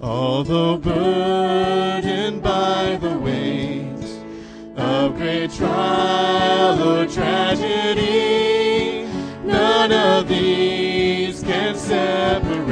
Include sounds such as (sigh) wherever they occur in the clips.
Although burdened by the weight of great trial or tragedy, none of these can separate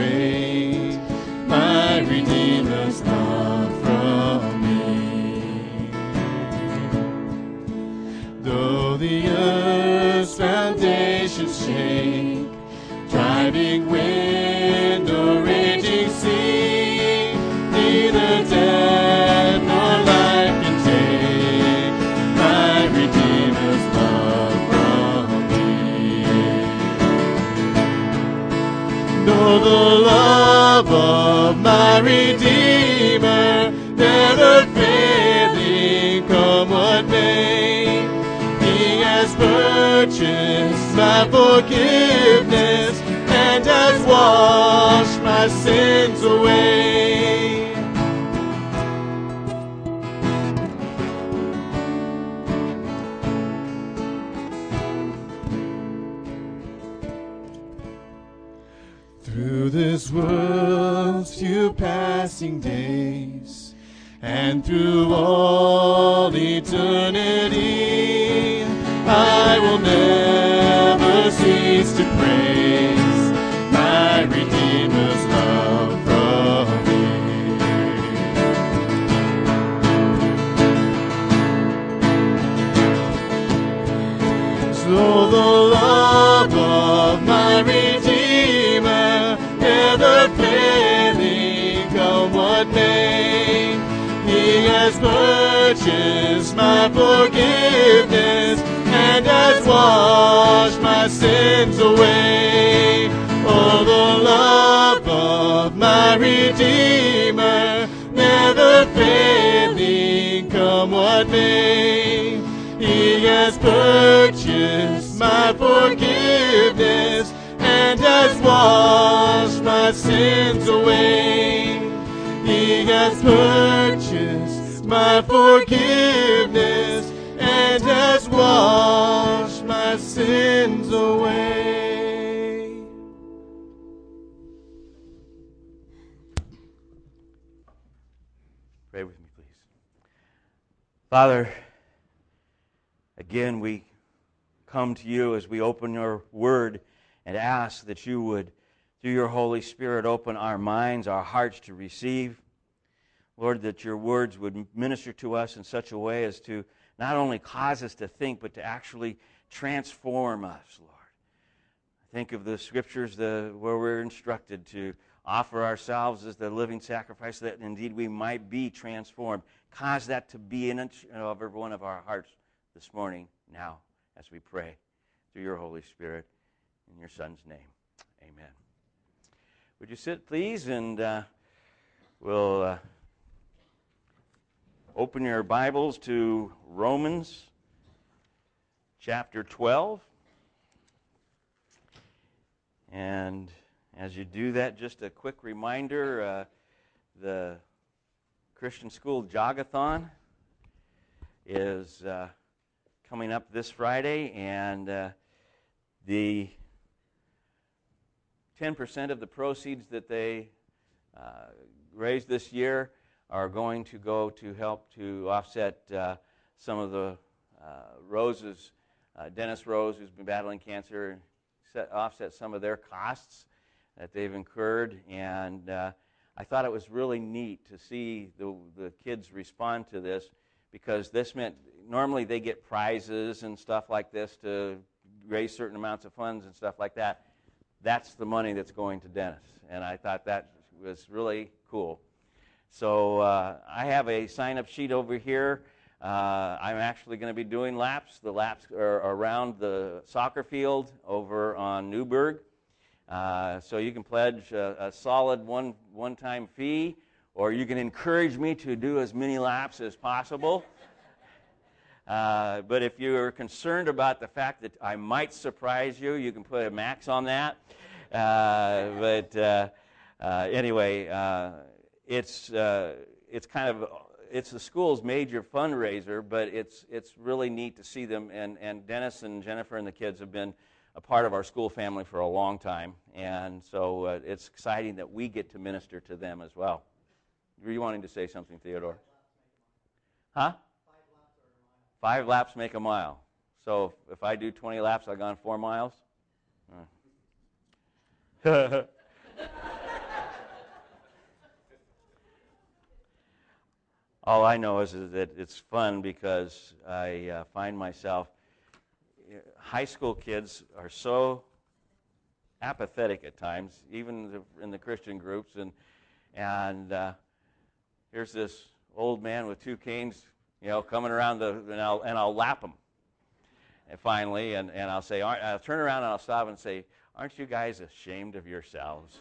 forgiveness and has washed my sins away. Through this world's few passing days, and through all my forgiveness and has washed my sins away. Oh, the love of my Redeemer, never failing, come what may. He has purchased my forgiveness and has washed my sins away. He has purchased my forgiveness and has washed my sins away. Pray with me, please. Father, again, we come to you as we open your word and ask that you would, through your Holy Spirit, open our minds, our hearts to receive. Lord, that your words would minister to us in such a way as to not only cause us to think, but to actually transform us, Lord. Think of the scriptures the, where we're instructed to offer ourselves as the living sacrifice that indeed we might be transformed. Cause that to be in of every one of our hearts this morning, now, as we pray through your Holy Spirit in your Son's name. Amen. Would you sit, please, and uh, we'll uh, open your Bibles to Romans chapter 12. And as you do that, just a quick reminder uh, the Christian School Jogathon is uh, coming up this Friday, and uh, the 10% of the proceeds that they uh, raise this year are going to go to help to offset uh, some of the uh, Rose's, uh, Dennis Rose, who's been battling cancer, set, offset some of their costs that they've incurred. And uh, I thought it was really neat to see the, the kids respond to this because this meant normally they get prizes and stuff like this to raise certain amounts of funds and stuff like that. That's the money that's going to Dennis. And I thought that was really cool. So uh, I have a sign up sheet over here. Uh, I'm actually going to be doing laps. The laps are around the soccer field over on Newburgh. Uh, so you can pledge a, a solid one one time fee, or you can encourage me to do as many laps as possible. Uh, but if you're concerned about the fact that I might surprise you, you can put a max on that. Uh, but uh, uh, anyway, uh, it's uh, it's kind of it's the school's major fundraiser, but it's it's really neat to see them. And and Dennis and Jennifer and the kids have been a part of our school family for a long time, and so uh, it's exciting that we get to minister to them as well. Were you wanting to say something, Theodore? Huh? Five laps make a mile. So if I do 20 laps, I've gone four miles? (laughs) (laughs) All I know is, is, that it's fun because I uh, find myself, high school kids are so apathetic at times, even in the Christian groups. And, and uh, here's this old man with two canes, you know, coming around the, and I'll, and I'll lap him. And finally, and, and I'll say, I'll turn around and I'll stop and say, Aren't you guys ashamed of yourselves?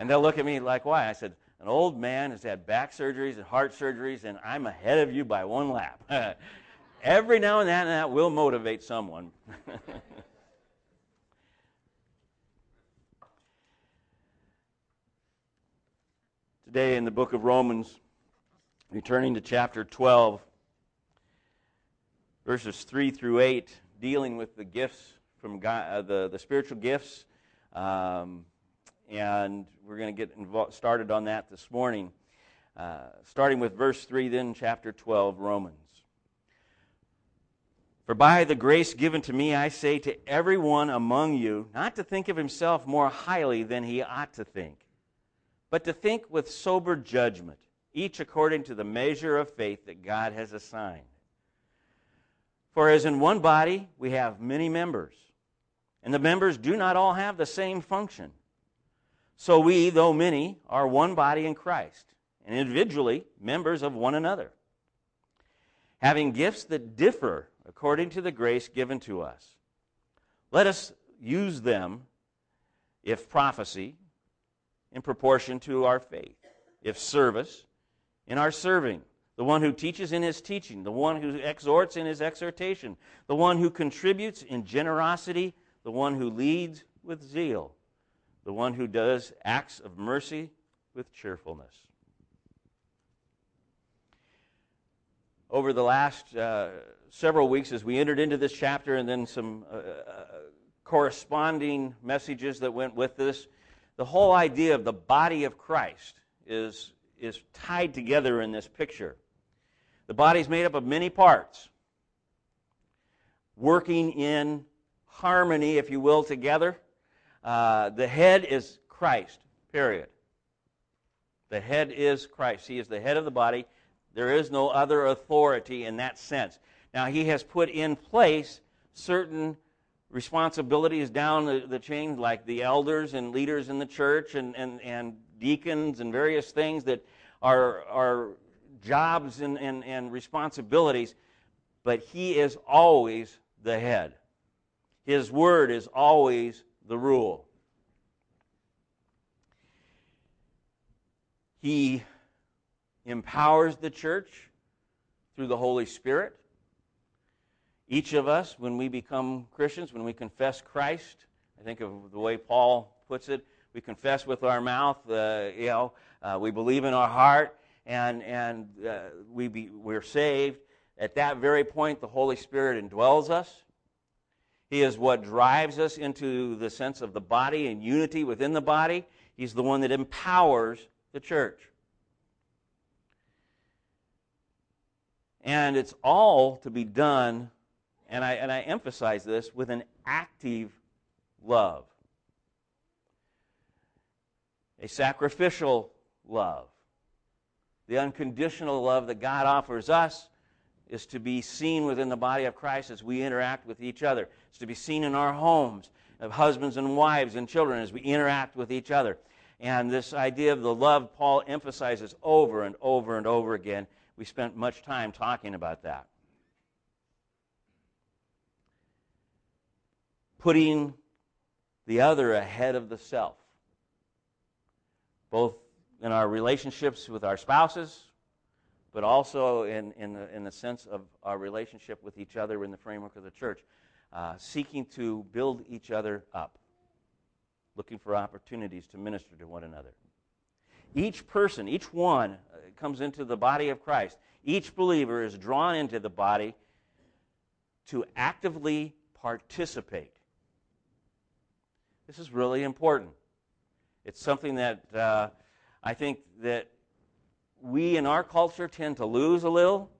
And they'll look at me like, Why? I said, An old man has had back surgeries and heart surgeries, and I'm ahead of you by one lap. (laughs) Every now and then that will motivate someone. (laughs) Today in the book of Romans, returning to chapter 12, verses 3 through 8, dealing with the gifts from God, uh, the, the spiritual gifts. Um, and we're going to get involved, started on that this morning. Uh, starting with verse 3, then chapter 12, Romans. For by the grace given to me, I say to everyone among you, not to think of himself more highly than he ought to think but to think with sober judgment, each according to the measure of faith that God has assigned. For as in one body we have many members, and the members do not all have the same function. So we, though many, are one body in Christ, and individually members of one another, having gifts that differ according to the grace given to us. Let us use them, if prophecy, in proportion to our faith. If service, in our serving. The one who teaches in his teaching. The one who exhorts in his exhortation. The one who contributes in generosity. The one who leads with zeal. The one who does acts of mercy with cheerfulness. Over the last uh, several weeks, as we entered into this chapter and then some uh, uh, corresponding messages that went with this, the whole idea of the body of Christ is, is tied together in this picture. The body is made up of many parts, working in harmony, if you will, together. Uh, the head is Christ, period. The head is Christ. He is the head of the body. There is no other authority in that sense. Now, He has put in place certain responsibilities down the, the chain, like the elders and leaders in the church and, and, and deacons and various things that are, are jobs and, and, and responsibilities, but he is always the head. His word is always the rule. He empowers the church through the Holy Spirit. Each of us, when we become Christians, when we confess Christ, I think of the way Paul puts it, we confess with our mouth, uh, you know, uh, we believe in our heart, and, and uh, we be, we're saved. At that very point, the Holy Spirit indwells us. He is what drives us into the sense of the body and unity within the body. He's the one that empowers the church. And it's all to be done and I, and I emphasize this, with an active love, a sacrificial love. The unconditional love that God offers us is to be seen within the body of Christ as we interact with each other. It's to be seen in our homes, of husbands and wives and children as we interact with each other. And this idea of the love Paul emphasizes over and over and over again. We spent much time talking about that. putting the other ahead of the self, both in our relationships with our spouses, but also in, in, the, in the sense of our relationship with each other in the framework of the church, uh, seeking to build each other up, looking for opportunities to minister to one another. Each person, each one uh, comes into the body of Christ. Each believer is drawn into the body to actively participate this is really important. It's something that uh, I think that we in our culture tend to lose a little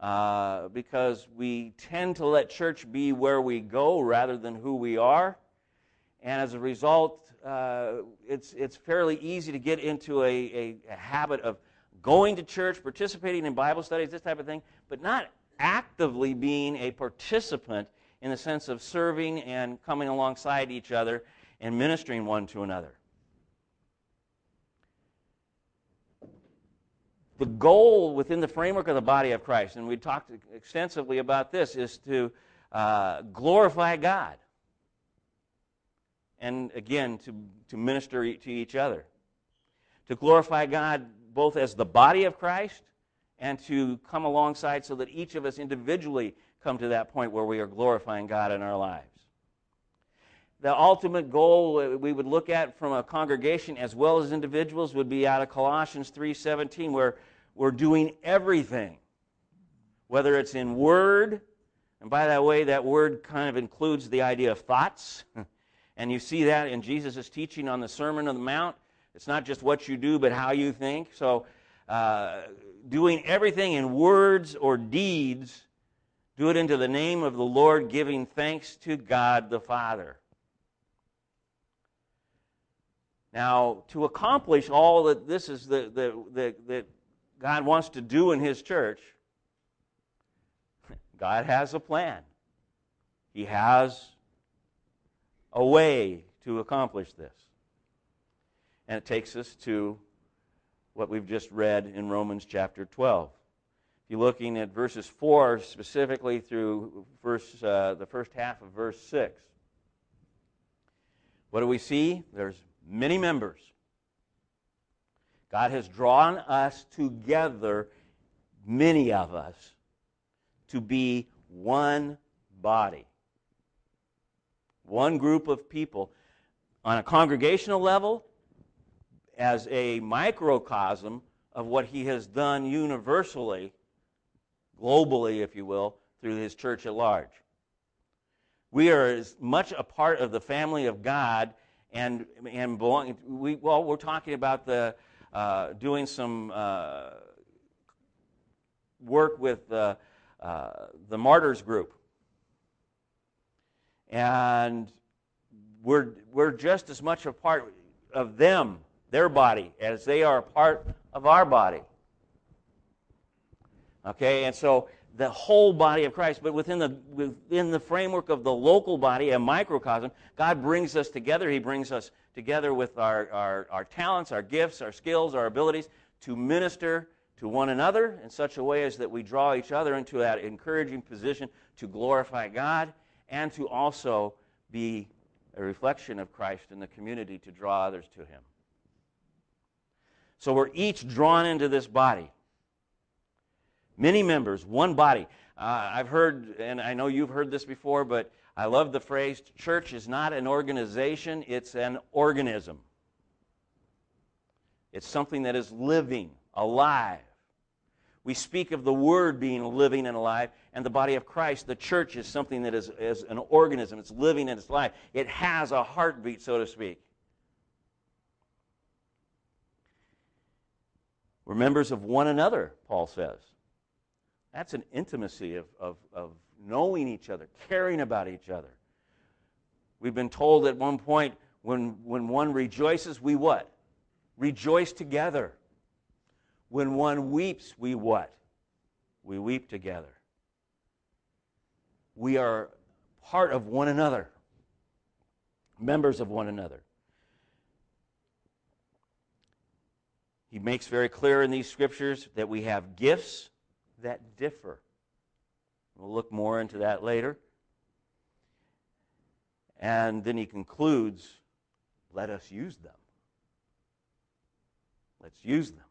uh, because we tend to let church be where we go rather than who we are. And as a result, uh, it's, it's fairly easy to get into a, a, a habit of going to church, participating in Bible studies, this type of thing, but not actively being a participant in the sense of serving and coming alongside each other and ministering one to another. The goal within the framework of the body of Christ, and we talked extensively about this, is to uh, glorify God. And again, to, to minister to each other. To glorify God both as the body of Christ and to come alongside so that each of us individually come to that point where we are glorifying God in our lives. The ultimate goal we would look at from a congregation as well as individuals would be out of Colossians 3:17 where we're doing everything whether it's in word and by that way that word kind of includes the idea of thoughts. (laughs) And you see that in Jesus' teaching on the Sermon on the Mount. It's not just what you do but how you think. So uh, doing everything in words or deeds do it into the name of the Lord, giving thanks to God the Father. Now, to accomplish all that this is the, the, the, that God wants to do in His church, God has a plan. He has a way to accomplish this. And it takes us to what we've just read in Romans chapter 12 If you're looking at verses 4 specifically through verse, uh, the first half of verse 6. What do we see? There's many members. God has drawn us together, many of us, to be one body. One group of people on a congregational level, as a microcosm of what He has done universally globally, if you will, through his church at large. We are as much a part of the family of God and, and. We, well, we're talking about the, uh, doing some uh, work with uh, the Martyrs Group. And we're, we're just as much a part of them, their body, as they are a part of our body. Okay, and so the whole body of Christ, but within the, within the framework of the local body, a microcosm, God brings us together. He brings us together with our, our, our talents, our gifts, our skills, our abilities to minister to one another in such a way as that we draw each other into that encouraging position to glorify God and to also be a reflection of Christ in the community to draw others to Him. So we're each drawn into this body. Many members, one body. Uh, I've heard, and I know you've heard this before, but I love the phrase church is not an organization, it's an organism. It's something that is living, alive. We speak of the Word being living and alive, and the body of Christ, the church, is something that is, is an organism. It's living and it's alive. It has a heartbeat, so to speak. We're members of one another, Paul says. That's an intimacy of, of, of knowing each other, caring about each other. We've been told at one point when, when one rejoices, we what? Rejoice together. When one weeps, we what? We weep together. We are part of one another, members of one another. He makes very clear in these scriptures that we have gifts that differ. We'll look more into that later. And then he concludes let us use them. Let's use them.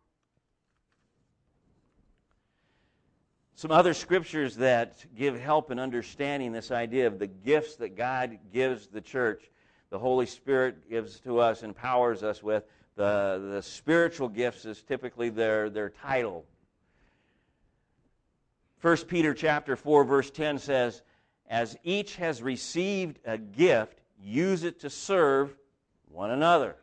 Some other scriptures that give help in understanding this idea of the gifts that God gives the church, the Holy Spirit gives to us, empowers us with. The, the spiritual gifts is typically their, their title 1 Peter chapter 4 verse 10 says, "As each has received a gift, use it to serve one another."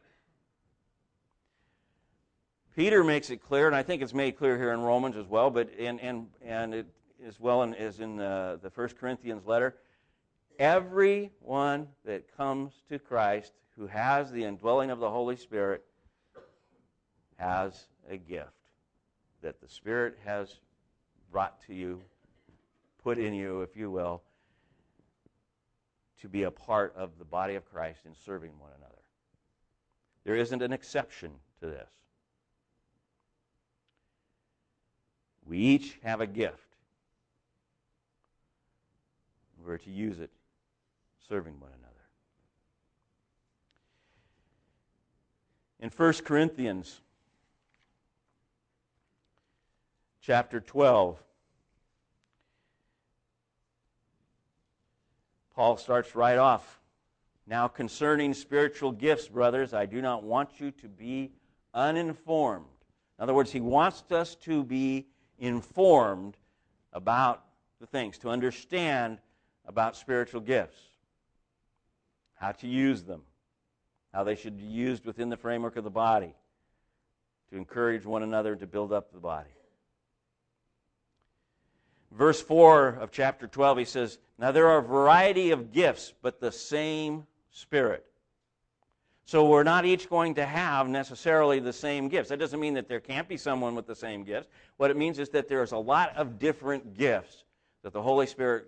Peter makes it clear, and I think it's made clear here in Romans as well, but and and and it as well in, as in the, the First Corinthians letter. Everyone that comes to Christ who has the indwelling of the Holy Spirit has a gift that the Spirit has brought to you, put in you, if you will, to be a part of the body of Christ in serving one another. There isn't an exception to this. We each have a gift. We're to use it serving one another. In 1 Corinthians chapter 12, Paul starts right off. Now, concerning spiritual gifts, brothers, I do not want you to be uninformed. In other words, he wants us to be informed about the things, to understand about spiritual gifts, how to use them, how they should be used within the framework of the body, to encourage one another to build up the body. Verse 4 of chapter 12, he says, Now there are a variety of gifts, but the same Spirit. So we're not each going to have necessarily the same gifts. That doesn't mean that there can't be someone with the same gifts. What it means is that there's a lot of different gifts that the Holy Spirit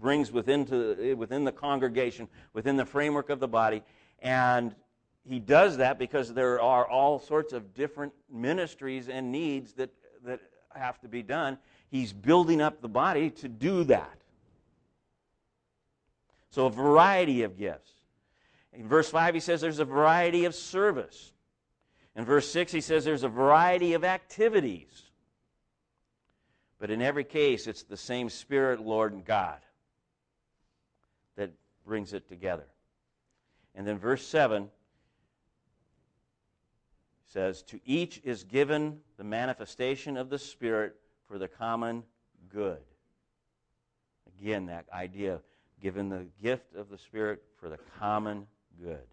brings within, to, within the congregation, within the framework of the body. And he does that because there are all sorts of different ministries and needs that, that have to be done. He's building up the body to do that. So, a variety of gifts. In verse 5, he says there's a variety of service. In verse 6, he says there's a variety of activities. But in every case, it's the same Spirit, Lord, and God that brings it together. And then verse 7 says, To each is given the manifestation of the Spirit for the common good. Again, that idea of given the gift of the Spirit for the common good.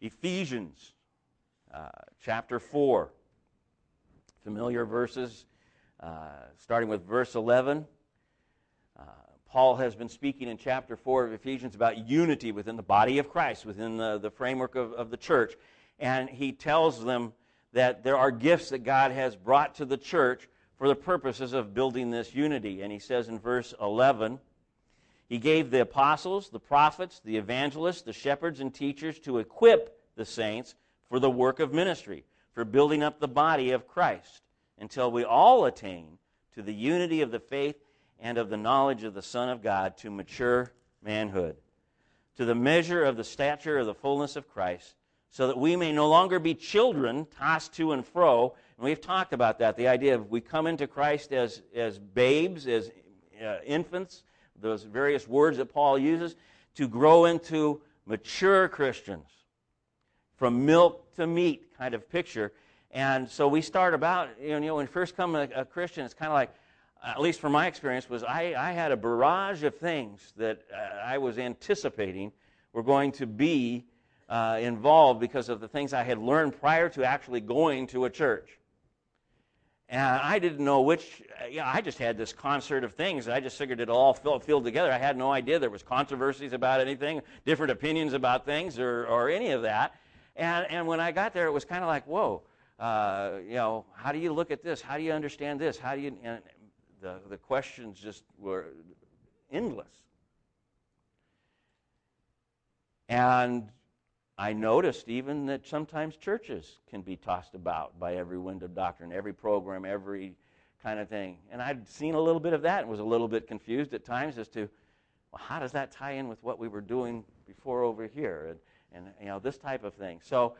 Ephesians uh, chapter 4. Familiar verses, uh, starting with verse 11. Uh, Paul has been speaking in chapter 4 of Ephesians about unity within the body of Christ, within the, the framework of, of the church. And he tells them that there are gifts that God has brought to the church for the purposes of building this unity. And he says in verse 11, he gave the apostles, the prophets, the evangelists, the shepherds, and teachers to equip the saints for the work of ministry, for building up the body of Christ, until we all attain to the unity of the faith and of the knowledge of the Son of God, to mature manhood, to the measure of the stature of the fullness of Christ, so that we may no longer be children tossed to and fro. And we've talked about that the idea of we come into Christ as, as babes, as uh, infants those various words that Paul uses, to grow into mature Christians. From milk to meat kind of picture. And so we start about, you know, when first come a, a Christian, it's kind of like, at least from my experience, was I, I had a barrage of things that uh, I was anticipating were going to be uh, involved because of the things I had learned prior to actually going to a church. And I didn't know which, you know, I just had this concert of things. I just figured it all filled together. I had no idea there was controversies about anything, different opinions about things, or, or any of that. And, and when I got there, it was kind of like, whoa, uh, you know, how do you look at this? How do you understand this? How do you, and the, the questions just were endless. And I noticed even that sometimes churches can be tossed about by every wind of doctrine, every program, every kind of thing. And I'd seen a little bit of that and was a little bit confused at times as to, well, how does that tie in with what we were doing before over here? And, and you know, this type of thing. So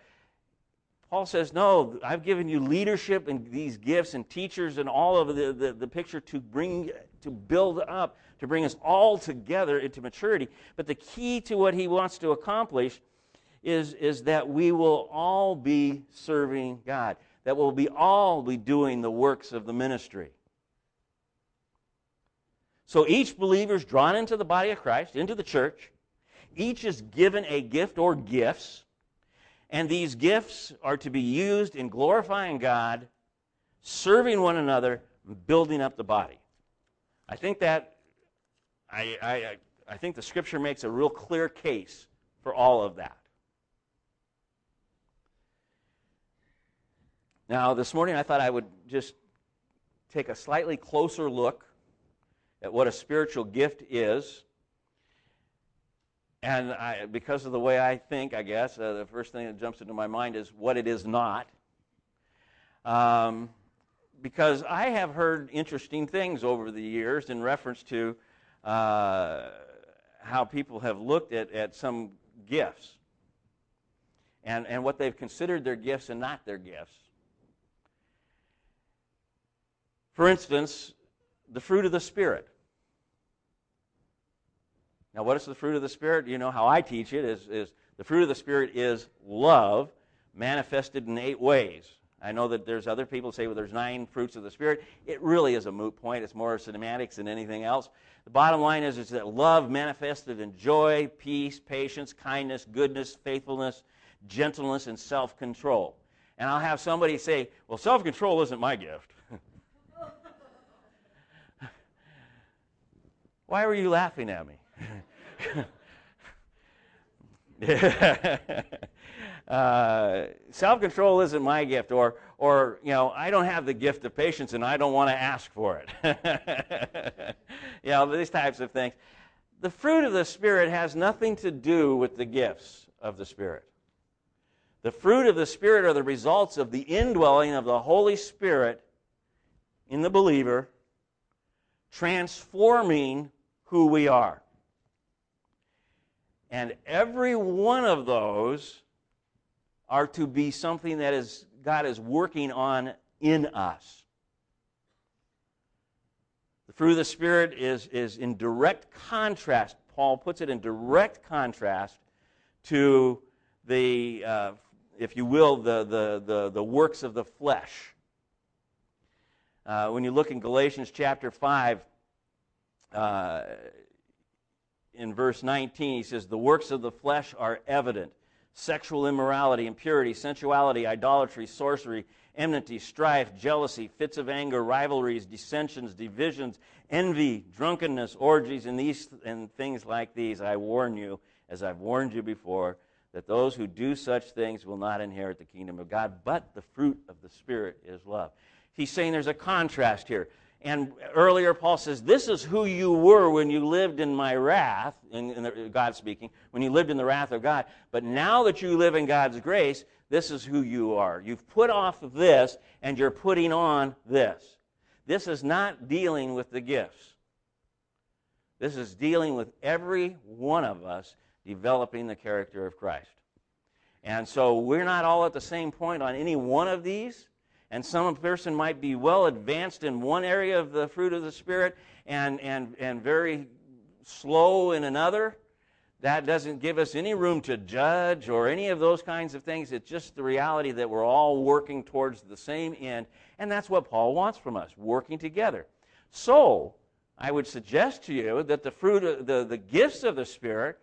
Paul says, no, I've given you leadership and these gifts and teachers and all of the, the, the picture to bring, to build up, to bring us all together into maturity. But the key to what he wants to accomplish is, is that we will all be serving God, that we'll be all be doing the works of the ministry. So each believer is drawn into the body of Christ, into the church. Each is given a gift or gifts. And these gifts are to be used in glorifying God, serving one another, building up the body. I think that I, I, I think the scripture makes a real clear case for all of that. Now, this morning I thought I would just take a slightly closer look at what a spiritual gift is. And I, because of the way I think, I guess, uh, the first thing that jumps into my mind is what it is not. Um, because I have heard interesting things over the years in reference to uh, how people have looked at, at some gifts and, and what they've considered their gifts and not their gifts. For instance, the fruit of the Spirit. Now, what is the fruit of the Spirit? You know how I teach it is, is the fruit of the Spirit is love manifested in eight ways. I know that there's other people say, well, there's nine fruits of the Spirit. It really is a moot point. It's more semantics than anything else. The bottom line is, is that love manifested in joy, peace, patience, kindness, goodness, faithfulness, gentleness, and self control. And I'll have somebody say, well, self control isn't my gift. Why were you laughing at me? (laughs) uh, Self control isn't my gift, or, or, you know, I don't have the gift of patience and I don't want to ask for it. (laughs) you know, these types of things. The fruit of the Spirit has nothing to do with the gifts of the Spirit. The fruit of the Spirit are the results of the indwelling of the Holy Spirit in the believer, transforming who we are. And every one of those are to be something that is God is working on in us. The fruit of the Spirit is, is in direct contrast, Paul puts it in direct contrast to the, uh, if you will, the, the, the, the, works of the flesh. Uh, when you look in Galatians chapter 5, uh, in verse 19, he says, The works of the flesh are evident sexual immorality, impurity, sensuality, idolatry, sorcery, enmity, strife, jealousy, fits of anger, rivalries, dissensions, divisions, envy, drunkenness, orgies, and these and things like these. I warn you, as I've warned you before, that those who do such things will not inherit the kingdom of God, but the fruit of the Spirit is love. He's saying there's a contrast here. And earlier, Paul says, This is who you were when you lived in my wrath, in, in the, God speaking, when you lived in the wrath of God. But now that you live in God's grace, this is who you are. You've put off this, and you're putting on this. This is not dealing with the gifts. This is dealing with every one of us developing the character of Christ. And so we're not all at the same point on any one of these and some person might be well advanced in one area of the fruit of the Spirit and, and, and very slow in another. That doesn't give us any room to judge or any of those kinds of things. It's just the reality that we're all working towards the same end. And that's what Paul wants from us, working together. So, I would suggest to you that the fruit of the, the gifts of the Spirit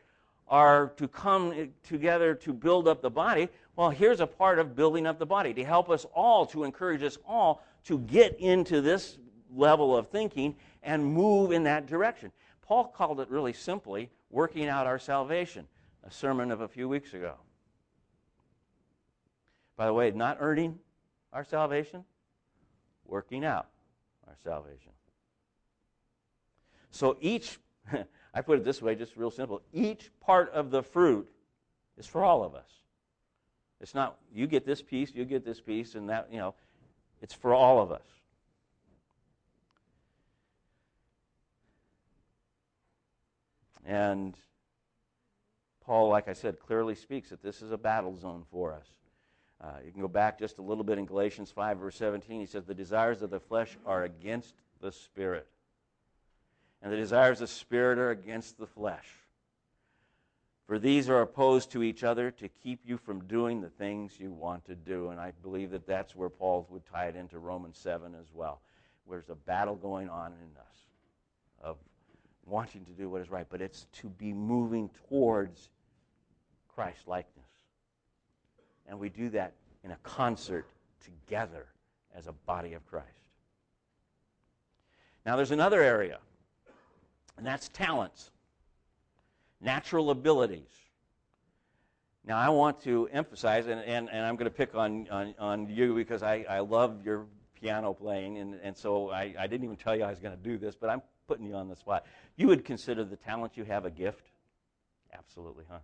are to come together to build up the body, well, here's a part of building up the body to help us all, to encourage us all to get into this level of thinking and move in that direction. Paul called it really simply working out our salvation, a sermon of a few weeks ago. By the way, not earning our salvation, working out our salvation. So each, (laughs) I put it this way, just real simple, each part of the fruit is for all of us. It's not you get this piece, you get this piece, and that, you know, it's for all of us. And Paul, like I said, clearly speaks that this is a battle zone for us. Uh, you can go back just a little bit in Galatians 5, verse 17. He says, The desires of the flesh are against the Spirit, and the desires of the Spirit are against the flesh. For these are opposed to each other to keep you from doing the things you want to do. And I believe that that's where Paul would tie it into Romans 7 as well. There's a battle going on in us of wanting to do what is right, but it's to be moving towards Christ likeness. And we do that in a concert together as a body of Christ. Now, there's another area, and that's talents, natural abilities. Now, I want to emphasize, and, and, and I'm going to pick on, on, on you because I, I love your piano playing, and, and so I, I didn't even tell you I was going to do this, but I'm putting you on the spot. You would consider the talent you have a gift? Absolutely, huh?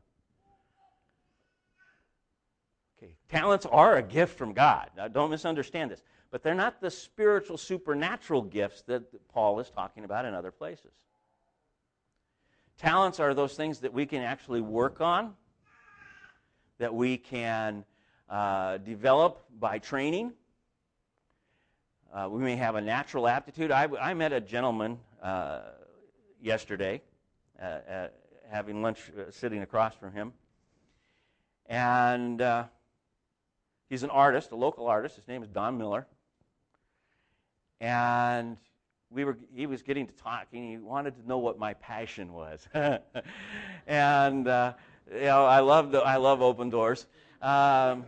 Okay, talents are a gift from God. Now, don't misunderstand this. But they're not the spiritual, supernatural gifts that Paul is talking about in other places. Talents are those things that we can actually work on, that we can uh, develop by training. Uh, we may have a natural aptitude. I, I met a gentleman uh, yesterday, uh, having lunch, uh, sitting across from him. And uh, he's an artist, a local artist. His name is Don Miller. And we were, he was getting to talking. He wanted to know what my passion was. (laughs) and, uh, you know, I love, I love open doors. Um,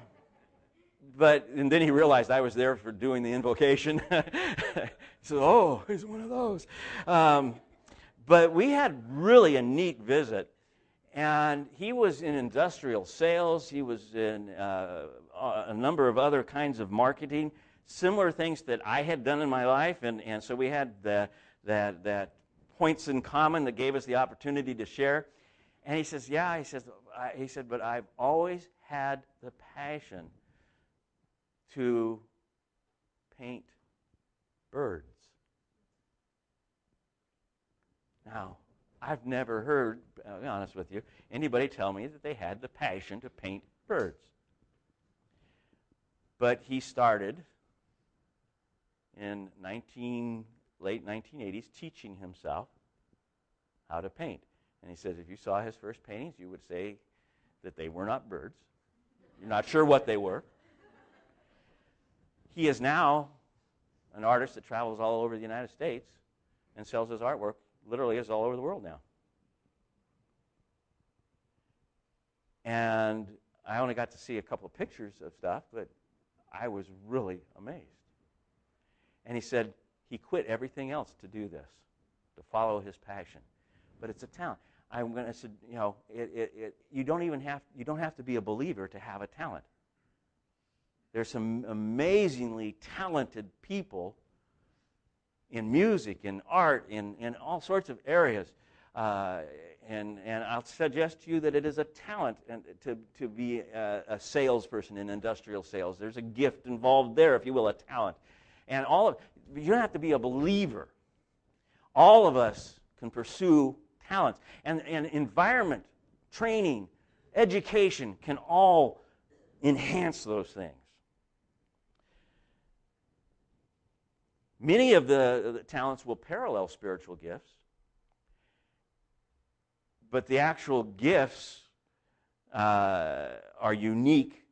but and then he realized I was there for doing the invocation. (laughs) he said, "Oh, he's one of those." Um, but we had really a neat visit, and he was in industrial sales. He was in uh, a number of other kinds of marketing, similar things that I had done in my life, and, and so we had the, that that points in common that gave us the opportunity to share. And he says, "Yeah," he says, "He said, but I've always had the passion." to paint birds. Now, I've never heard, I'll be honest with you, anybody tell me that they had the passion to paint birds. But he started in 19, late 1980s teaching himself how to paint. And he says if you saw his first paintings, you would say that they were not birds. You're not sure what they were he is now an artist that travels all over the United States and sells his artwork literally is all over the world now. And I only got to see a couple of pictures of stuff, but I was really amazed. And he said he quit everything else to do this, to follow his passion. But it's a talent. I'm going to say, you know, it, it, it, you don't even have you don't have to be a believer to have a talent. There's some amazingly talented people in music, in art, in, in all sorts of areas. Uh, and, and I'll suggest to you that it is a talent to, to be a, a, salesperson in industrial sales. There's a gift involved there, if you will, a talent. And all of you don't have to be a believer. All of us can pursue talents. And, and environment, training, education can all enhance those things. Many of the, the talents will parallel spiritual gifts, but the actual gifts uh, are unique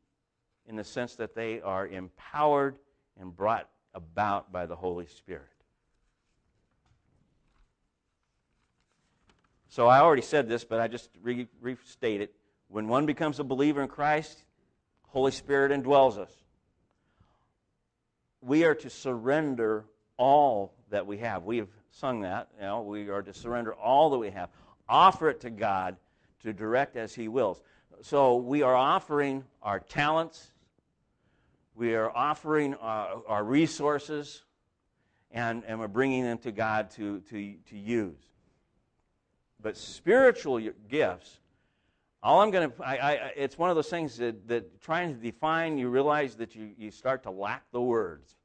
in the sense that they are empowered and brought about by the Holy Spirit. So I already said this, but I just re- restate it. When one becomes a believer in Christ, Holy Spirit indwells us. We are to surrender all that we have. We have sung that. You know, we are to surrender all that we have, offer it to God to direct as He wills. So we are offering our talents, we are offering our, our resources, and, and we're bringing them to God to, to, to use. But spiritual gifts, all I'm going to, it's one of those things that, that trying to define, you realize that you, you start to lack the words.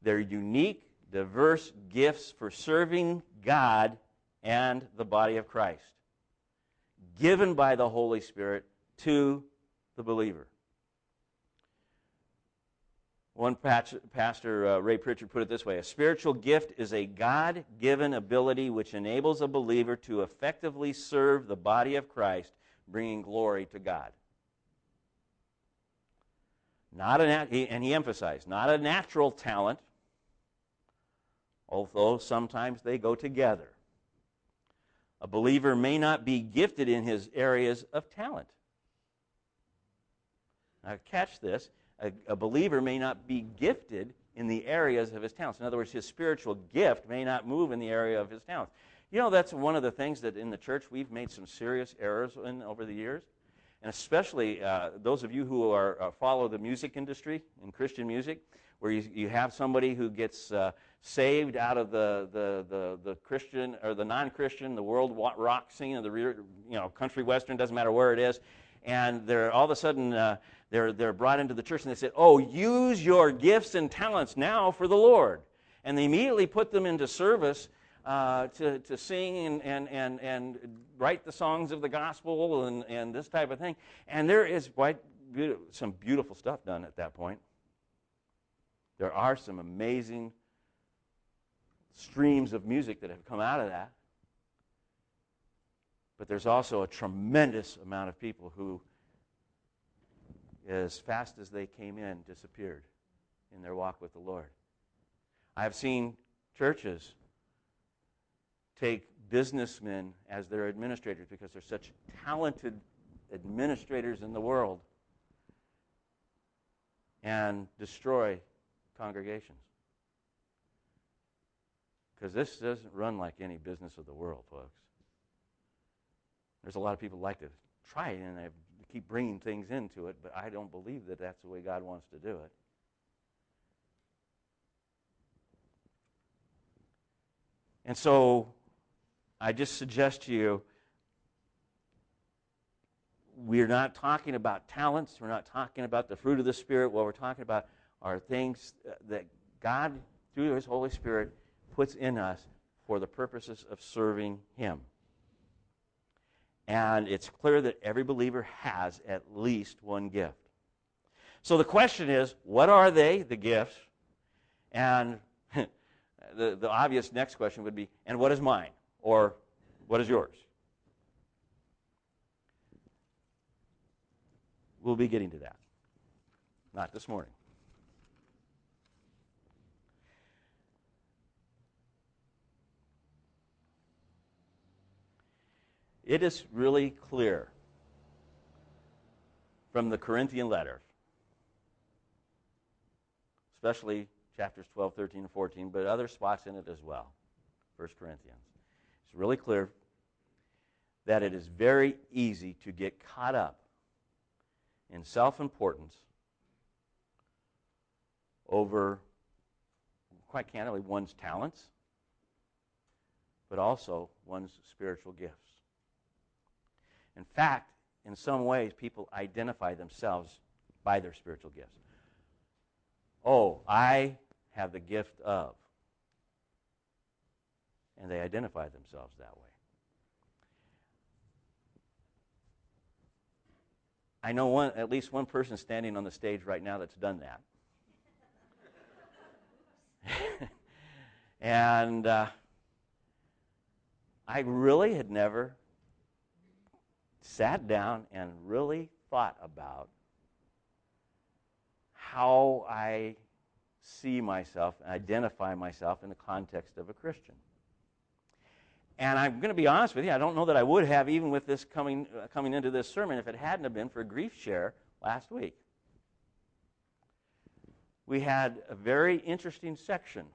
They're unique, diverse gifts for serving God and the body of Christ, given by the Holy Spirit to the believer. One pastor, uh, Ray Pritchard, put it this way A spiritual gift is a God given ability which enables a believer to effectively serve the body of Christ, bringing glory to God. Not a nat- and he emphasized, not a natural talent although sometimes they go together. A believer may not be gifted in his areas of talent. Now, catch this a, a believer may not be gifted in the areas of his talents. In other words, his spiritual gift may not move in the area of his talents. You know, that's one of the things that in the church we've made some serious errors in over the years. And especially uh, those of you who are, uh, follow the music industry in Christian music, where you, you have somebody who gets uh, saved out of the, the, the, the Christian or the non Christian, the world rock scene, or the you know, country western, doesn't matter where it is. And they're all of a sudden uh, they're, they're brought into the church and they said, Oh, use your gifts and talents now for the Lord. And they immediately put them into service uh, to, to sing and, and, and, and write the songs of the gospel and, and this type of thing. And there is quite some beautiful stuff done at that point. There are some amazing streams of music that have come out of that. But there's also a tremendous amount of people who, as fast as they came in, disappeared in their walk with the Lord. I have seen churches take businessmen as their administrators because they're such talented administrators in the world and destroy congregations. Because this doesn't run like any business of the world, folks. There's a lot of people like to try it and they keep bringing things into it, but I don't believe that that's the way God wants to do it. And so I just suggest to you we're not talking about talents, we're not talking about the fruit of the Spirit. What we're talking about are things that God, through His Holy Spirit, puts in us for the purposes of serving Him. And it's clear that every believer has at least one gift. So the question is what are they, the gifts? And (laughs) the, the obvious next question would be and what is mine? Or what is yours? We'll be getting to that. Not this morning. It is really clear from the Corinthian letters, especially chapters 12, 13, and 14, but other spots in it as well. 1 Corinthians It's really clear that it is very easy to get caught up in self importance over, quite candidly, one's talents, but also one's spiritual gifts. In fact, in some ways, people identify themselves by their spiritual gifts. Oh, I have the gift of and they identify themselves that way. I know one, at least one person standing on the stage right now that's done that. (laughs) and uh, I really had never sat down and really thought about how I see myself and identify myself in the context of a Christian. And I'm going to be honest with you, I don't know that I would have, even with this coming, uh, coming into this sermon, if it hadn't have been for GriefShare last week. We had a very interesting section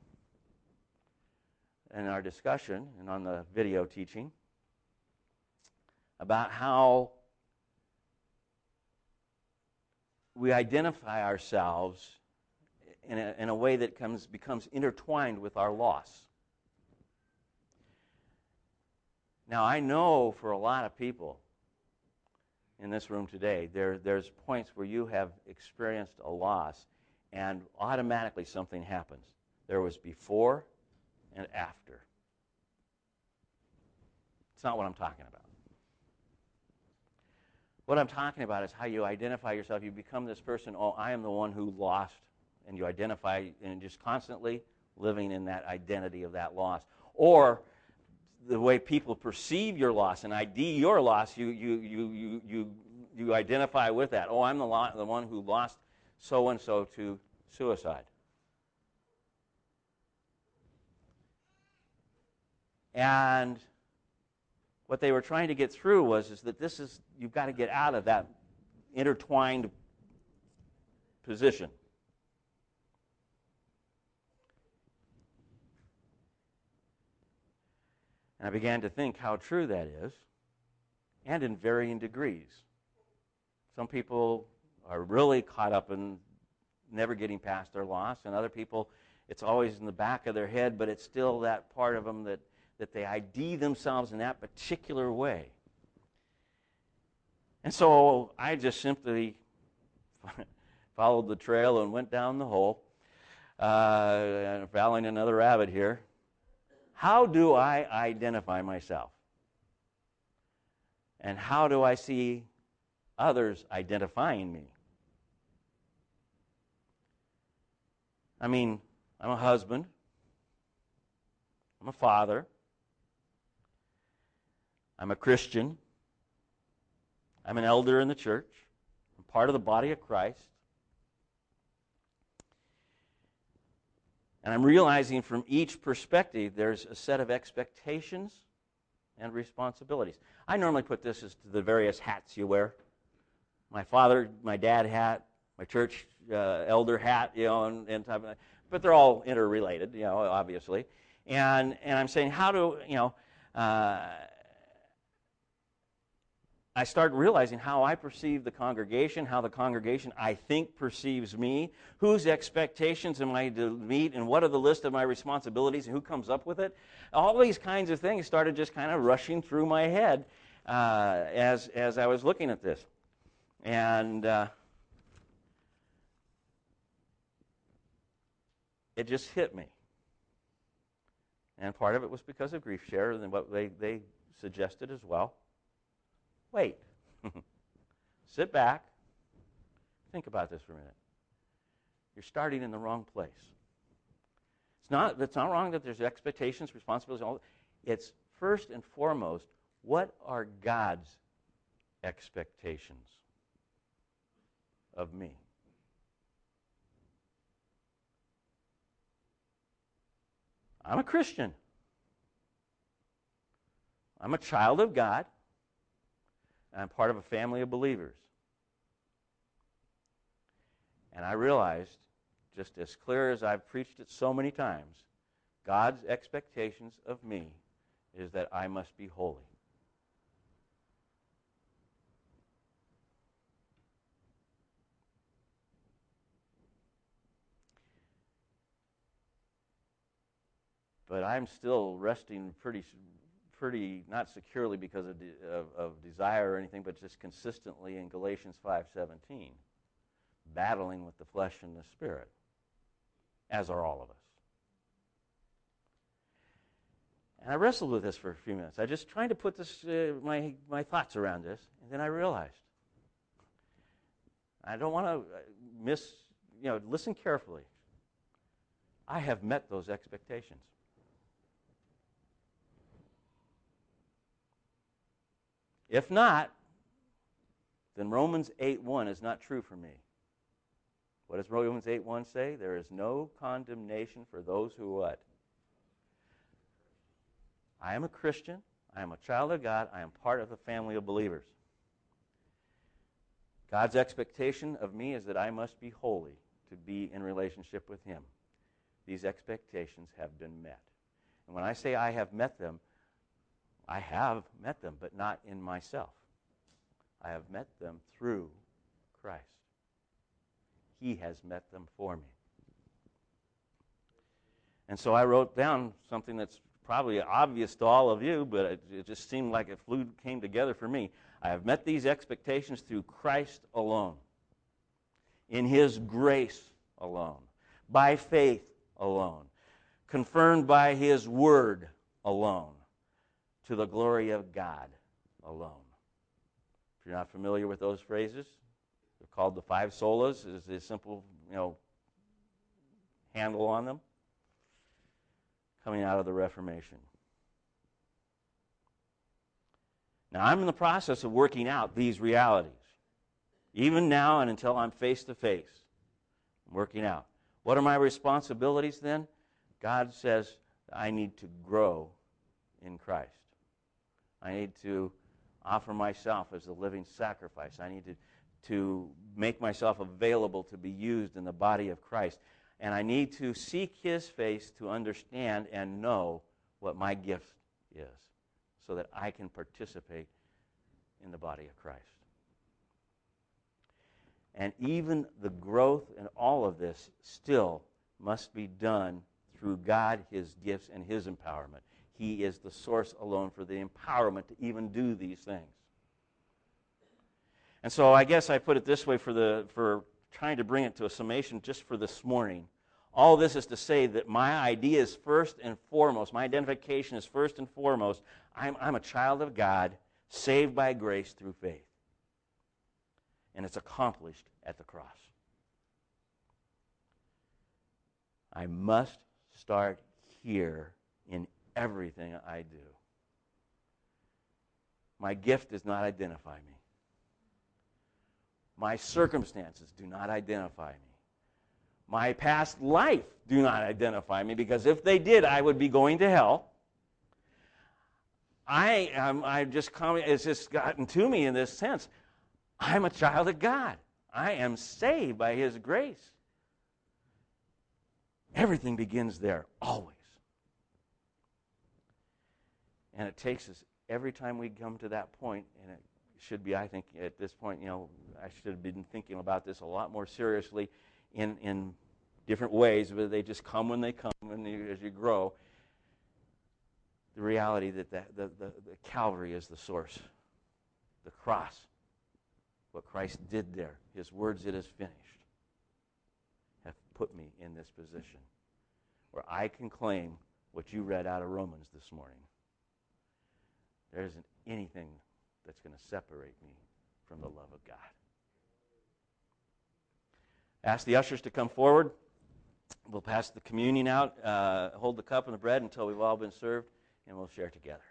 in our discussion and on the video teaching about how we identify ourselves in a, in a way that comes, becomes intertwined with our loss. Now, I know for a lot of people in this room today, there, there's points where you have experienced a loss and automatically something happens. There was before and after. It's not what I'm talking about. What I'm talking about is how you identify yourself. You become this person, oh, I am the one who lost, and you identify and just constantly living in that identity of that loss. Or the way people perceive your loss and ID your loss, you, you, you, you, you, you identify with that. Oh, I'm the, lo- the one who lost so and so to suicide. And what they were trying to get through was is that this is you've got to get out of that intertwined position. And I began to think how true that is, and in varying degrees. Some people are really caught up in never getting past their loss, and other people, it's always in the back of their head, but it's still that part of them that, that they ID themselves in that particular way. And so I just simply (laughs) followed the trail and went down the hole, uh, following another rabbit here. How do I identify myself? And how do I see others identifying me? I mean, I'm a husband, I'm a father, I'm a Christian. I'm an elder in the church. I'm part of the body of Christ. And I'm realizing from each perspective there's a set of expectations and responsibilities. I normally put this as to the various hats you wear. My father, my dad hat, my church uh, elder hat, you know, and, and type of, but they're all interrelated, you know, obviously. And and I'm saying, how do you know? Uh, I start realizing how I perceive the congregation, how the congregation, I think, perceives me, whose expectations am I to meet, and what are the list of my responsibilities, and who comes up with it. All these kinds of things started just kind of rushing through my head uh, as, as I was looking at this. And uh, it just hit me. And part of it was because of GriefShare and what they, they suggested as well. Wait. (laughs) Sit back. Think about this for a minute. You're starting in the wrong place. It's not, it's not wrong that there's expectations, responsibilities, all. It's first and foremost, what are God's expectations of me? I'm a Christian. I'm a child of God. I'm part of a family of believers. And I realized, just as clear as I've preached it so many times, God's expectations of me is that I must be holy. But I'm still resting pretty pretty not securely because of, de, of, of, desire or anything, but just consistently in Galatians 5:17, battling with the flesh and the spirit, as are all of us. And I wrestled with this for a few minutes. I just trying to put this uh, my my thoughts around this, and then I realized I don't want to uh, miss. You know, listen carefully. I have met those expectations. If not, then Romans 8:1 is not true for me. What does Romans 8:1 say? There is no condemnation for those who what? I am a Christian. I am a child of God. I am part of the family of believers. God's expectation of me is that I must be holy to be in relationship with Him. These expectations have been met. And when I say I have met them, I have met them, but not in myself. I have met them through Christ. He has met them for me. And so I wrote down something that's probably obvious to all of you, but it, it just seemed like it flew, came together for me. I have met these expectations through Christ alone, in His grace alone, by faith alone, confirmed by His word alone to the glory of God alone. If you're not familiar with those phrases, they're called the five solas. Is a simple, you know, handle on them coming out of the Reformation. Now, I'm in the process of working out these realities. Even now and until I'm face to face, I'm working out. What are my responsibilities then? God says I need to grow in Christ. I need to offer myself as a living sacrifice. I need to to make myself available to be used in the body of Christ. And I need to seek His face to understand and know what my gift is so that I can participate in the body of Christ. And even the growth in all of this still must be done through God, His gifts, and His empowerment. He is the source alone for the empowerment to even do these things. And so I guess I put it this way for, the, for trying to bring it to a summation just for this morning. All this is to say that my idea is first and foremost, my identification is first and foremost, I'm, I'm a child of God, saved by grace through faith. And it's accomplished at the cross. I must start here in everything I do. My gift does not identify me. My circumstances do not identify me. My past life do not identify me because if they did, I would be going to hell. I am I just it's just gotten to me in this sense. I'm a child of God. I am saved by his grace. Everything begins there, always. And it takes us every time we come to that point, and it should be, I think, at this point, you know, I should have been thinking about this a lot more seriously in, in different ways, but they just come when they come and you, as you grow. The reality that the, the, the, the Calvary is the source, the cross, what Christ did there, his words, it is finished, have put me in this position where I can claim what you read out of Romans this morning. There isn't anything that's going to separate me from the love of God. Ask the ushers to come forward. We'll pass the communion out, uh, hold the cup and the bread until we've all been served, and we'll share together.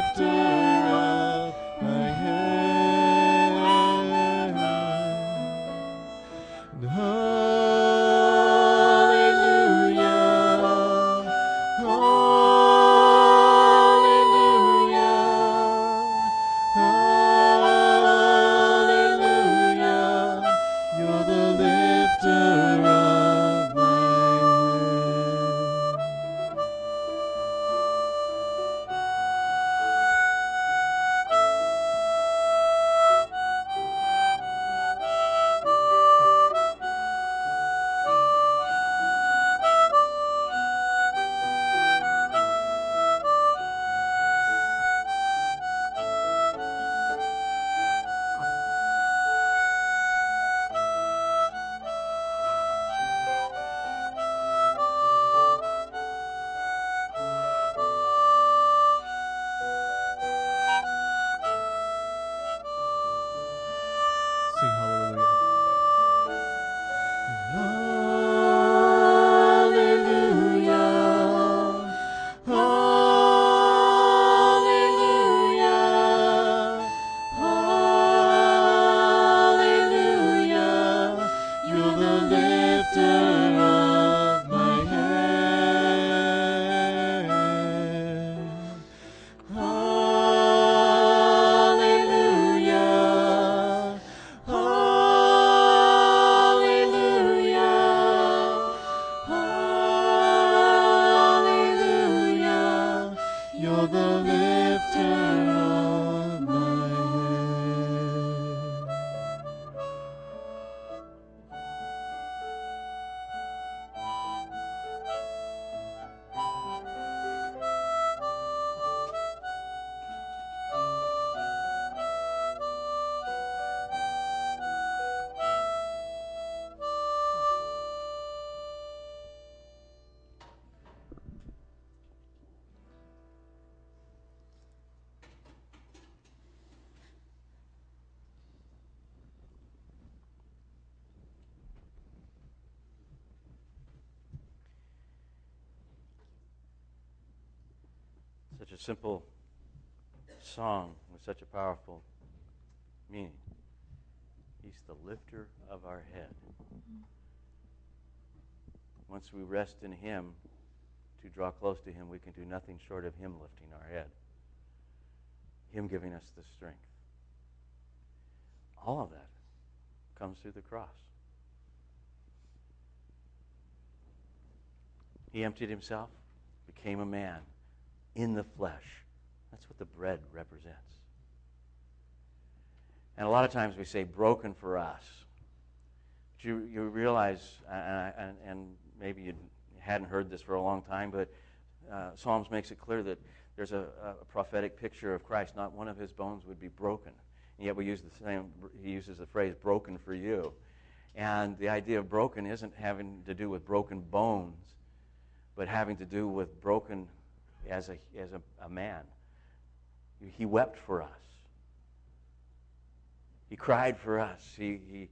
Lifter Such a simple song with such a powerful meaning. He's the lifter of our head. Once we rest in Him, to draw close to Him, we can do nothing short of Him lifting our head, Him giving us the strength. All of that comes through the cross. He emptied Himself, became a man in the flesh. That's what the bread represents. And a lot of times we say broken for us. But you, you realize, and, and, and maybe you hadn't heard this for a long time, but uh, Psalms makes it clear that there's a, a prophetic picture of Christ. Not one of his bones would be broken. And yet we use the same, he uses the phrase broken for you. And the idea of broken isn't having to do with broken bones, but having to do with broken as a, as a, a man. He wept for us. He cried for us. He, he,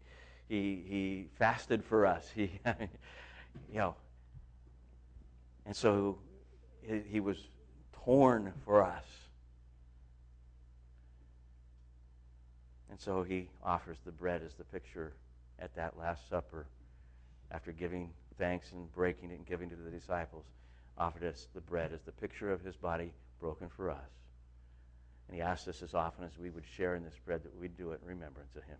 he, he fasted for us. (laughs) He, you know, and so he, he was torn for us. And so he offers the bread as the picture at that Last Supper after giving thanks and breaking it and giving to the disciples offered us the bread as the picture of his body broken for us. And he asked us as often as we would share in this bread that we'd do it in remembrance of him.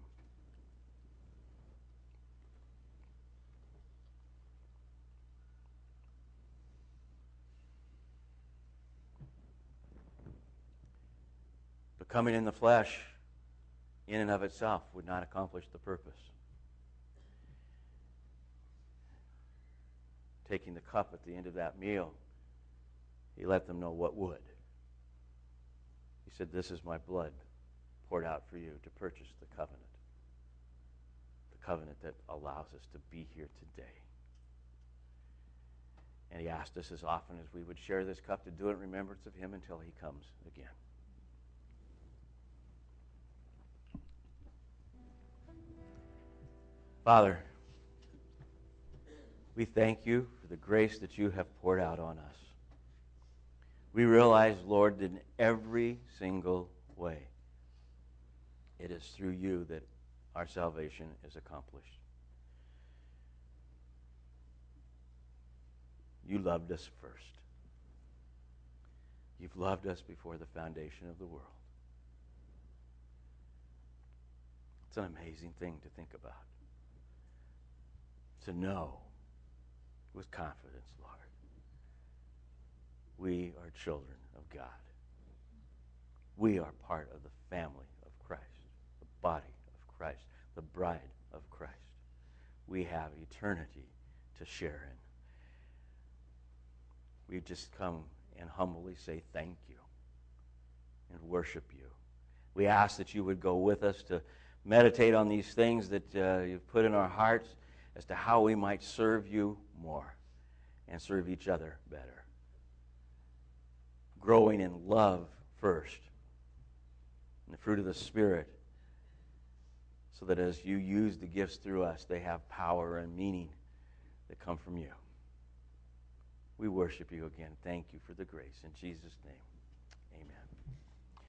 But coming in the flesh, in and of itself, would not accomplish the purpose. Taking the cup at the end of that meal, he let them know what would. He said, This is my blood poured out for you to purchase the covenant. The covenant that allows us to be here today. And he asked us as often as we would share this cup to do it in remembrance of him until he comes again. Father, we thank you for the grace that you have poured out on us. We realize, Lord, in every single way, it is through you that our salvation is accomplished. You loved us first. You've loved us before the foundation of the world. It's an amazing thing to think about. To know with confidence, Lord. We are children of God. We are part of the family of Christ, the body of Christ, the bride of Christ. We have eternity to share in. We just come and humbly say thank you and worship you. We ask that you would go with us to meditate on these things that uh, you've put in our hearts as to how we might serve you more and serve each other better. Growing in love first, and the fruit of the Spirit so that as you use the gifts through us, they have power and meaning that come from you. We worship you again. Thank you for the grace. In Jesus' name.